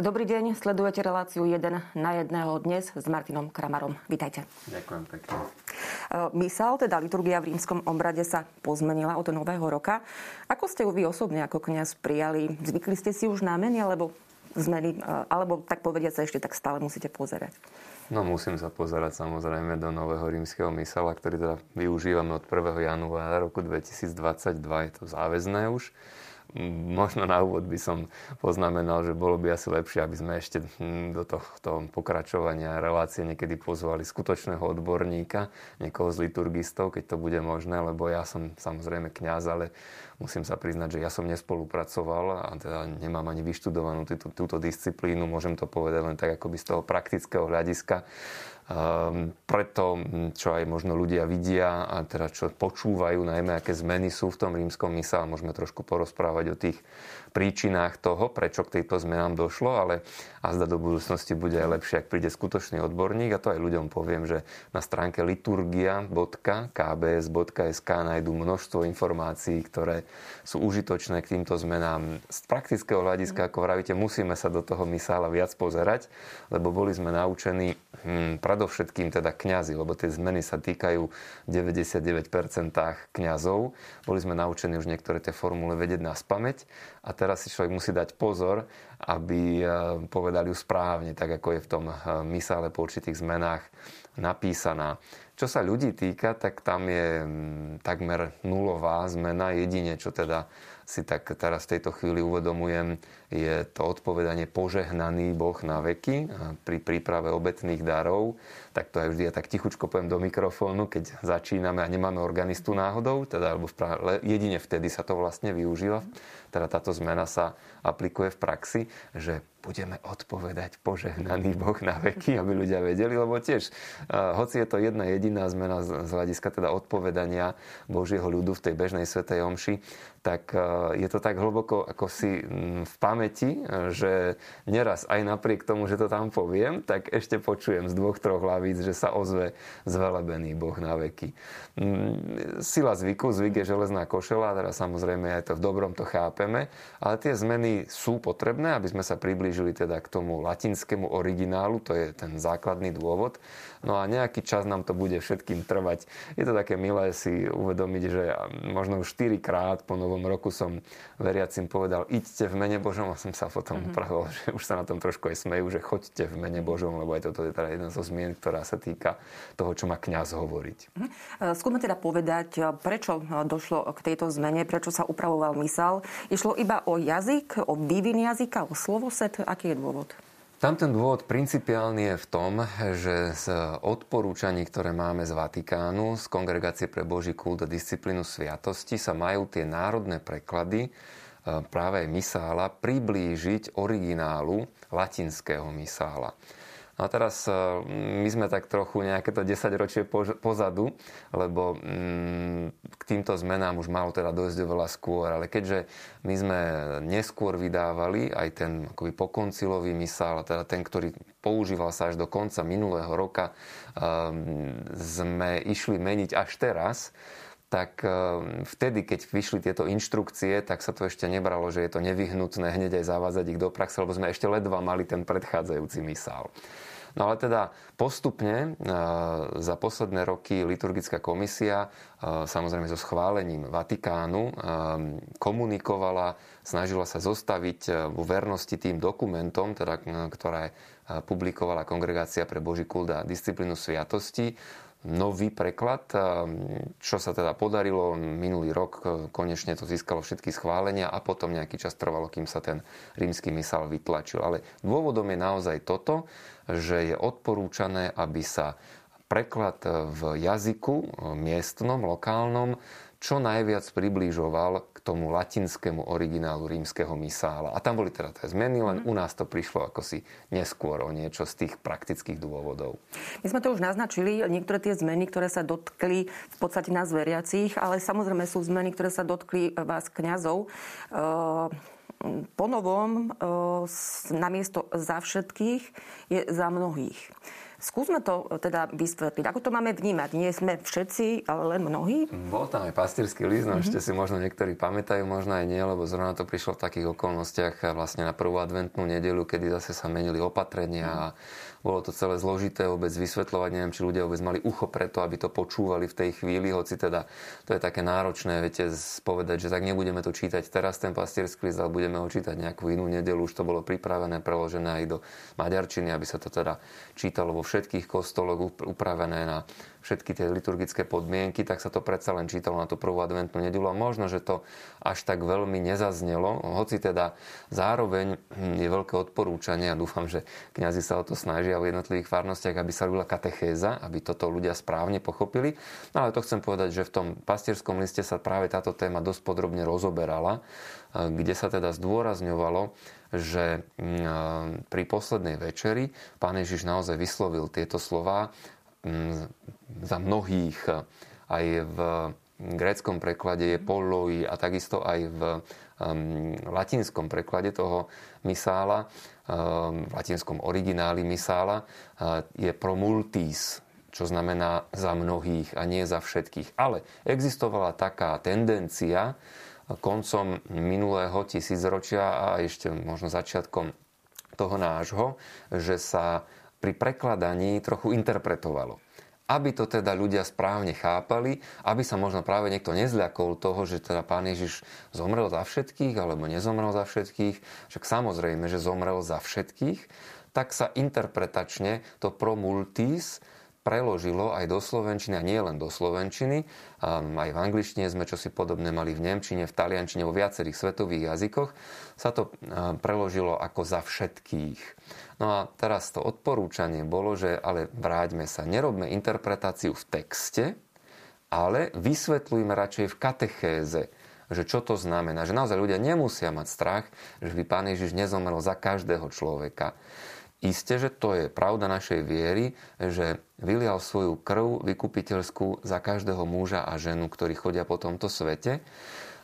Dobrý deň, sledujete reláciu 1 na jedného dnes s Martinom Kramarom. Vítajte. Ďakujem pekne. Mysal, teda liturgia v rímskom obrade sa pozmenila od nového roka. Ako ste ju vy osobne ako kňaz prijali? Zvykli ste si už na meny, alebo zmeny, alebo tak povediať sa ešte tak stále musíte pozerať? No musím sa pozerať samozrejme do nového rímskeho mysala, ktorý teda využívame od 1. januára roku 2022. Je to záväzné už možno na úvod by som poznamenal, že bolo by asi lepšie, aby sme ešte hm, do tohto pokračovania relácie niekedy pozvali skutočného odborníka, niekoho z liturgistov, keď to bude možné, lebo ja som samozrejme kňaz, ale musím sa priznať, že ja som nespolupracoval a teda nemám ani vyštudovanú túto, túto disciplínu, môžem to povedať len tak akoby z toho praktického hľadiska. Um, preto, čo aj možno ľudia vidia a teda čo počúvajú, najmä aké zmeny sú v tom rímskom mysle, môžeme trošku porozprávať o tých príčinách toho, prečo k tejto zmenám došlo, ale a zda do budúcnosti bude aj lepšie, ak príde skutočný odborník. A to aj ľuďom poviem, že na stránke liturgia.kbs.sk nájdú množstvo informácií, ktoré sú užitočné k týmto zmenám. Z praktického hľadiska, ako vravíte, musíme sa do toho misála viac pozerať, lebo boli sme naučení hm, predovšetkým teda kňazi, lebo tie zmeny sa týkajú 99% kňazov. Boli sme naučení už niektoré tie formule vedieť na spameť a teraz si človek musí dať pozor, aby eh, povedali ju správne, tak ako je v tom eh, misále po určitých zmenách napísaná. Čo sa ľudí týka, tak tam je mm, takmer nulová zmena. Jedine, čo teda si tak teraz v tejto chvíli uvedomujem, je to odpovedanie požehnaný Boh na veky pri príprave obetných darov. Tak to aj vždy ja tak tichučko poviem do mikrofónu, keď začíname a nemáme organistu náhodou, teda alebo jedine vtedy sa to vlastne využíva teda táto zmena sa aplikuje v praxi, že budeme odpovedať požehnaný Boh na veky, aby ľudia vedeli, lebo tiež, hoci je to jedna jediná zmena z hľadiska teda odpovedania Božieho ľudu v tej bežnej svetej omši, tak je to tak hlboko ako si v pamäti, že neraz aj napriek tomu, že to tam poviem, tak ešte počujem z dvoch, troch hlavíc, že sa ozve zvelebený Boh na veky. Sila zvyku, zvyk je železná košela, teda samozrejme aj to v dobrom to chápeme, ale tie zmeny sú potrebné, aby sme sa priblížili teda k tomu latinskému originálu, to je ten základný dôvod. No a nejaký čas nám to bude všetkým trvať. Je to také milé si uvedomiť, že možno už 4 krát po novom roku som veriacim povedal, idte v mene Božom a som sa potom mm-hmm. pravil, že už sa na tom trošku aj smejú, že choďte v mene Božom, lebo aj toto je teda jeden zo zmien, ktorá sa týka toho, čo má kňaz hovoriť. Mm-hmm. Skúsme teda povedať, prečo došlo k tejto zmene, prečo sa upravoval mysal. Išlo iba o jazyk, o vývin jazyka, o slovoset. Aký je dôvod? Tam ten dôvod principiálny je v tom, že z odporúčaní, ktoré máme z Vatikánu, z Kongregácie pre Boží kult a disciplínu sviatosti, sa majú tie národné preklady e, práve misála priblížiť originálu latinského misála. No a teraz e, my sme tak trochu nejaké to 10 ročie pozadu, lebo mm, k týmto zmenám už malo teda dojsť oveľa skôr, ale keďže my sme neskôr vydávali aj ten akoby pokoncilový misál, teda ten, ktorý používal sa až do konca minulého roka, ehm, sme išli meniť až teraz, tak ehm, vtedy, keď vyšli tieto inštrukcie, tak sa to ešte nebralo, že je to nevyhnutné hneď aj zavádzať ich do praxe, lebo sme ešte ledva mali ten predchádzajúci misál. No ale teda postupne e, za posledné roky liturgická komisia, e, samozrejme so schválením Vatikánu, e, komunikovala, snažila sa zostaviť vo vernosti tým dokumentom, teda, ktoré publikovala Kongregácia pre Boží kult a disciplínu sviatosti, nový preklad, čo sa teda podarilo minulý rok, konečne to získalo všetky schválenia a potom nejaký čas trvalo, kým sa ten rímsky mysal vytlačil. Ale dôvodom je naozaj toto, že je odporúčané, aby sa preklad v jazyku miestnom, lokálnom čo najviac približoval k tomu latinskému originálu rímskeho misála. A tam boli teda tie zmeny, len u nás to prišlo ako si neskôr o niečo z tých praktických dôvodov. My sme to už naznačili, niektoré tie zmeny, ktoré sa dotkli v podstate nás veriacich, ale samozrejme sú zmeny, ktoré sa dotkli vás kňazov. Po novom namiesto za všetkých je za mnohých. Skúsme to teda vysvetliť. Ako to máme vnímať? Nie sme všetci, ale len mnohí? Bol tam aj pastierský list, no mm-hmm. ešte si možno niektorí pamätajú, možno aj nie, lebo zrovna to prišlo v takých okolnostiach vlastne na prvú adventnú nedelu, kedy zase sa menili opatrenia mm. a bolo to celé zložité vôbec vysvetľovať. Neviem, či ľudia vôbec mali ucho preto, aby to počúvali v tej chvíli, hoci teda to je také náročné, viete, povedať, že tak nebudeme to čítať teraz ten pastierský list, ale budeme ho čítať nejakú inú nedelu. Už to bolo pripravené, preložené aj do maďarčiny, aby sa to teda čítalo vo všetkých kostoloch, upravené na všetky tie liturgické podmienky, tak sa to predsa len čítalo na tú prvú adventnú nedelu a možno, že to až tak veľmi nezaznelo, hoci teda zároveň je veľké odporúčanie a dúfam, že kňazi sa o to snažia v jednotlivých farnostiach, aby sa robila katechéza, aby toto ľudia správne pochopili. No ale to chcem povedať, že v tom pastierskom liste sa práve táto téma dosť podrobne rozoberala, kde sa teda zdôrazňovalo, že pri poslednej večeri pán Ježiš naozaj vyslovil tieto slova Mm, za mnohých aj v gréckom preklade je poloi a takisto aj v um, latinskom preklade toho misála, um, v latinskom origináli misála uh, je pro multis, čo znamená za mnohých a nie za všetkých. Ale existovala taká tendencia koncom minulého tisícročia a ešte možno začiatkom toho nášho, že sa pri prekladaní trochu interpretovalo. Aby to teda ľudia správne chápali, aby sa možno práve niekto nezľakol toho, že teda Pán Ježiš zomrel za všetkých alebo nezomrel za všetkých, však samozrejme, že zomrel za všetkých, tak sa interpretačne to pro multis preložilo aj do slovenčiny a nie len do slovenčiny. Aj v angličtine sme čosi podobné mali v nemčine, v taliančine, vo viacerých svetových jazykoch. Sa to preložilo ako za všetkých. No a teraz to odporúčanie bolo, že ale vráťme sa, nerobme interpretáciu v texte, ale vysvetlujme radšej v katechéze, že čo to znamená. Že naozaj ľudia nemusia mať strach, že by Pán Ježiš nezomrel za každého človeka. Isté, že to je pravda našej viery, že vylial svoju krv vykupiteľskú za každého muža a ženu, ktorí chodia po tomto svete.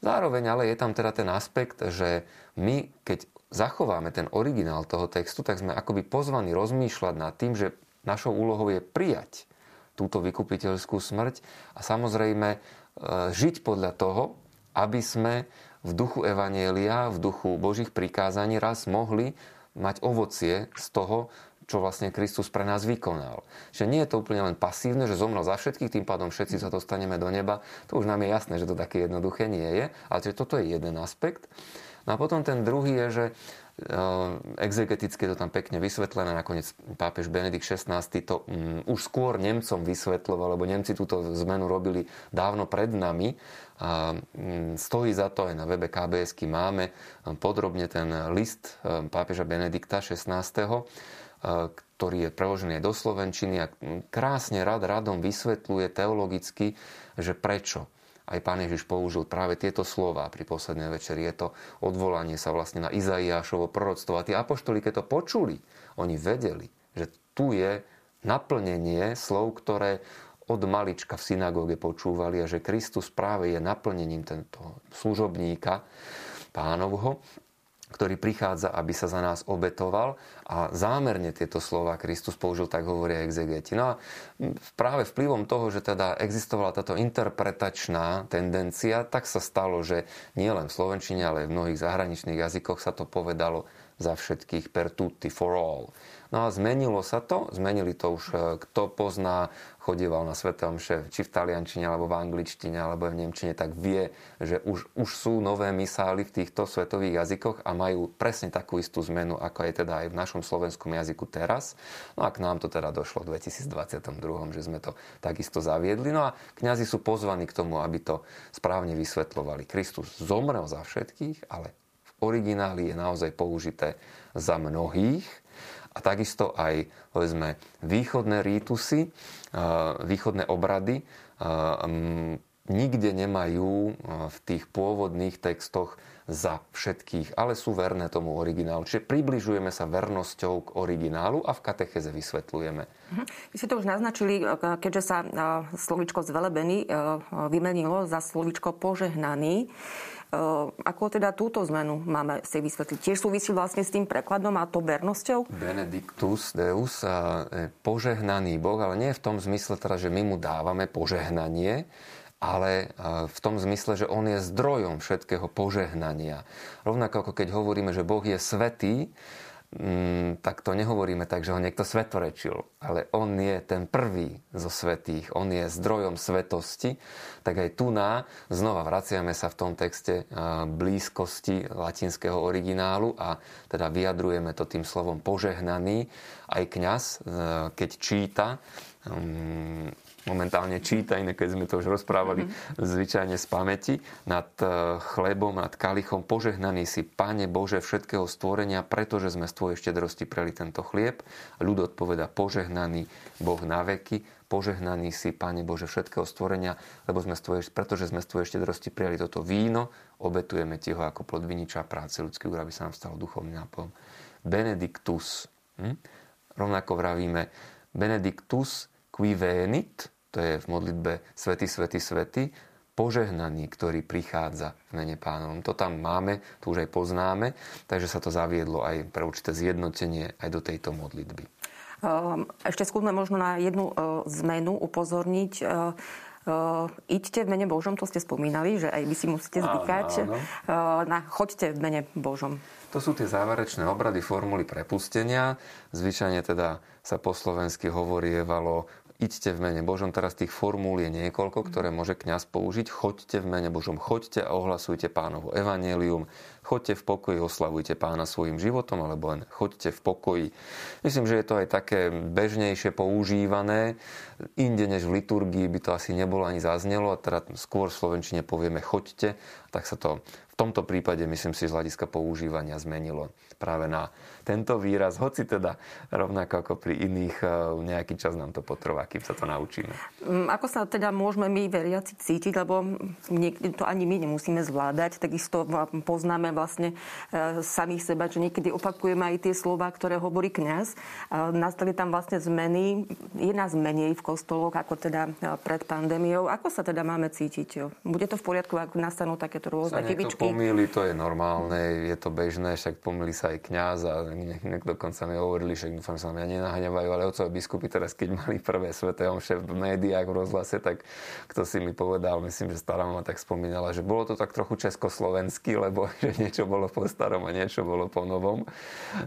Zároveň ale je tam teda ten aspekt, že my, keď zachováme ten originál toho textu, tak sme akoby pozvaní rozmýšľať nad tým, že našou úlohou je prijať túto vykupiteľskú smrť a samozrejme e, žiť podľa toho, aby sme v duchu Evanielia, v duchu Božích prikázaní raz mohli mať ovocie z toho, čo vlastne Kristus pre nás vykonal. Že nie je to úplne len pasívne, že zomrel za všetkých, tým pádom všetci sa dostaneme do neba. To už nám je jasné, že to také jednoduché nie je, ale toto je jeden aspekt. No a potom ten druhý je, že exegeticky je to tam pekne vysvetlené. Nakoniec pápež Benedikt XVI to um, už skôr Nemcom vysvetloval, lebo Nemci túto zmenu robili dávno pred nami. A um, stojí za to, aj na webe KBS máme um, podrobne ten list um, pápeža Benedikta XVI, ktorý je preložený do Slovenčiny a krásne rad radom vysvetľuje teologicky, že prečo aj pán Ježiš použil práve tieto slova pri poslednej večeri. Je to odvolanie sa vlastne na Izaiášovo proroctvo. A tí apoštoli, keď to počuli, oni vedeli, že tu je naplnenie slov, ktoré od malička v synagóge počúvali a že Kristus práve je naplnením tento služobníka pánovho ktorý prichádza, aby sa za nás obetoval a zámerne tieto slova Kristus použil, tak hovoria exegeti. No a práve vplyvom toho, že teda existovala táto interpretačná tendencia, tak sa stalo, že nie len v Slovenčine, ale aj v mnohých zahraničných jazykoch sa to povedalo za všetkých per tutti, for all. No a zmenilo sa to, zmenili to už, e, kto pozná, chodieval na Svete Omše, či v taliančine, alebo v angličtine, alebo v nemčine, tak vie, že už, už sú nové misály v týchto svetových jazykoch a majú presne takú istú zmenu, ako je teda aj v našom slovenskom jazyku teraz. No a k nám to teda došlo v 2022, že sme to takisto zaviedli. No a kňazi sú pozvaní k tomu, aby to správne vysvetlovali. Kristus zomrel za všetkých, ale v origináli je naozaj použité za mnohých a takisto aj povedzme, východné rítusy, východné obrady nikde nemajú v tých pôvodných textoch za všetkých, ale sú verné tomu originálu. Čiže približujeme sa vernosťou k originálu a v katecheze vysvetlujeme. Mhm. Vy ste to už naznačili, keďže sa slovičko zvelebený vymenilo za slovičko požehnaný. Ako teda túto zmenu máme si vysvetliť? Tiež súvisí vlastne s tým prekladom a to vernosťou? Benedictus Deus, požehnaný Boh, ale nie v tom zmysle teda, že my mu dávame požehnanie, ale v tom zmysle, že on je zdrojom všetkého požehnania. Rovnako ako keď hovoríme, že Boh je svetý, mm, tak to nehovoríme tak, že ho niekto svetorečil, ale on je ten prvý zo svetých, on je zdrojom svetosti, tak aj tu na, znova vraciame sa v tom texte blízkosti latinského originálu a teda vyjadrujeme to tým slovom požehnaný. Aj kňaz, e, keď číta mm, momentálne číta, iné keď sme to už rozprávali mm-hmm. zvyčajne z pamäti, nad e, chlebom, nad kalichom, požehnaný si, Pane Bože, všetkého stvorenia, pretože sme z Tvojej štedrosti preli tento chlieb. Ľud odpoveda, požehnaný Boh na veky, požehnaný si, Pane Bože, všetkého stvorenia, lebo sme z tvojej, pretože sme z Tvojej štedrosti prijali toto víno, obetujeme Ti ho ako plod viniča práce ľudský, aby sa nám stalo duchovný nápom. Benedictus. Hm? Rovnako vravíme Benedictus qui venit, to je v modlitbe Svety, Svety, Svety, požehnaný, ktorý prichádza v mene pánovom. To tam máme, to už aj poznáme, takže sa to zaviedlo aj pre určité zjednotenie aj do tejto modlitby. Ehm, ešte skúsme možno na jednu e, zmenu upozorniť. Uh, iďte v mene Božom, to ste spomínali, že aj vy si musíte zvykať. Áno, áno. Uh, na choďte v mene Božom. To sú tie záverečné obrady formuly prepustenia. Zvyčajne teda sa po slovensky hovorievalo Iďte v mene Božom, teraz tých formúl je niekoľko, ktoré môže kňaz použiť. Choďte v mene Božom, choďte a ohlasujte pánovo evanelium. Choďte v pokoji, oslavujte pána svojim životom, alebo len choďte v pokoji. Myslím, že je to aj také bežnejšie používané. Inde než v liturgii by to asi nebolo ani zaznelo, a teda skôr v Slovenčine povieme choďte, tak sa to tomto prípade, myslím si, z hľadiska používania zmenilo práve na tento výraz, hoci teda rovnako ako pri iných e, nejaký čas nám to potrvá, kým sa to naučíme. Mm, ako sa teda môžeme my veriaci cítiť, lebo to ani my nemusíme zvládať, takisto poznáme vlastne e, samých seba, že niekedy opakujeme aj tie slova, ktoré hovorí kňaz. Nastali tam vlastne zmeny, je nás menej v kostoloch ako teda e, pred pandémiou. Ako sa teda máme cítiť? Bude to v poriadku, ak nastanú takéto rôzne chybičky? Pomýli, to je normálne, je to bežné, však pomýli sa aj kňaz a niekto dokonca mi hovorili, že dúfam sa mňa nenahnevajú, ale otcové biskupy teraz, keď mali prvé sveté omše v médiách, v rozhlase, tak kto si mi povedal, myslím, že stará mama tak spomínala, že bolo to tak trochu československý, lebo že niečo bolo po starom a niečo bolo po novom.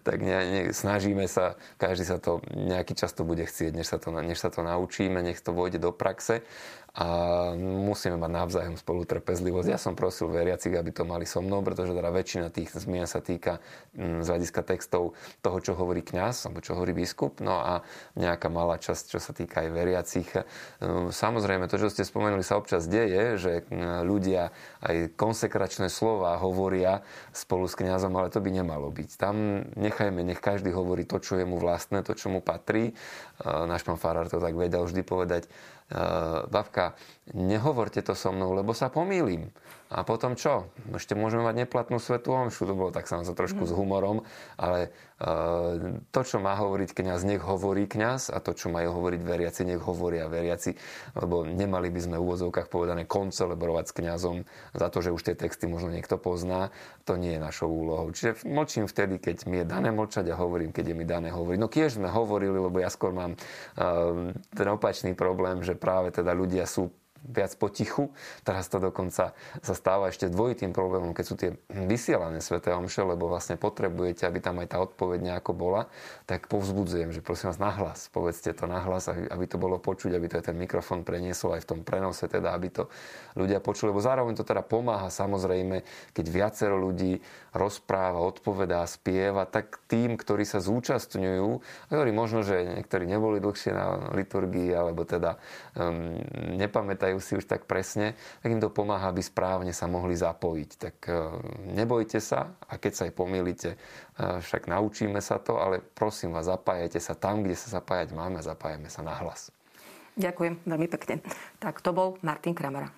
Tak ne, ne, snažíme sa, každý sa to nejaký čas to bude chcieť, než sa to, než sa to naučíme, nech to vojde do praxe a musíme mať navzájom spolu trpezlivosť. Ja som prosil veriacich, aby to mali so mnou, pretože teda väčšina tých zmien sa týka mm, z hľadiska textov toho, čo hovorí kňaz alebo čo hovorí biskup, no a nejaká malá časť, čo sa týka aj veriacich. Ehm, samozrejme, to, čo ste spomenuli, sa občas deje, že mm, ľudia aj konsekračné slova hovoria spolu s kňazom, ale to by nemalo byť. Tam nechajme, nech každý hovorí to, čo je mu vlastné, to, čo mu patrí. Ehm, náš pán Farar to tak vedel vždy povedať, Babka, nehovorte to so mnou, lebo sa pomýlim. A potom čo? Ešte môžeme mať neplatnú svetú omšu. To bolo tak samozrejme trošku mm. s humorom, ale uh, to, čo má hovoriť kňaz, nech hovorí kňaz a to, čo majú hovoriť veriaci, nech hovoria veriaci. Lebo nemali by sme v úvozovkách povedané koncelebrovať s kňazom za to, že už tie texty možno niekto pozná. To nie je našou úlohou. Čiže mlčím vtedy, keď mi je dané mlčať a hovorím, keď je mi dané hovoriť. No kiež sme hovorili, lebo ja skôr mám uh, ten opačný problém, že práve teda ľudia sú viac potichu. Teraz to dokonca sa stáva ešte dvojitým problémom, keď sú tie vysielané sveté omše, lebo vlastne potrebujete, aby tam aj tá odpoveď nejako bola, tak povzbudzujem, že prosím vás nahlas, povedzte to nahlas, aby to bolo počuť, aby to aj ten mikrofón preniesol aj v tom prenose, teda aby to ľudia počuli, lebo zároveň to teda pomáha samozrejme, keď viacero ľudí rozpráva, odpovedá, spieva, tak tým, ktorí sa zúčastňujú, ktorí možno, že niektorí neboli dlhšie na liturgii, alebo teda um, nepamätajú nepamätajú si už tak presne, tak im to pomáha, aby správne sa mohli zapojiť. Tak e, nebojte sa a keď sa aj pomýlite, e, však naučíme sa to, ale prosím vás, zapájajte sa tam, kde sa zapájať máme a zapájame sa na hlas. Ďakujem veľmi pekne. Tak to bol Martin Kramera.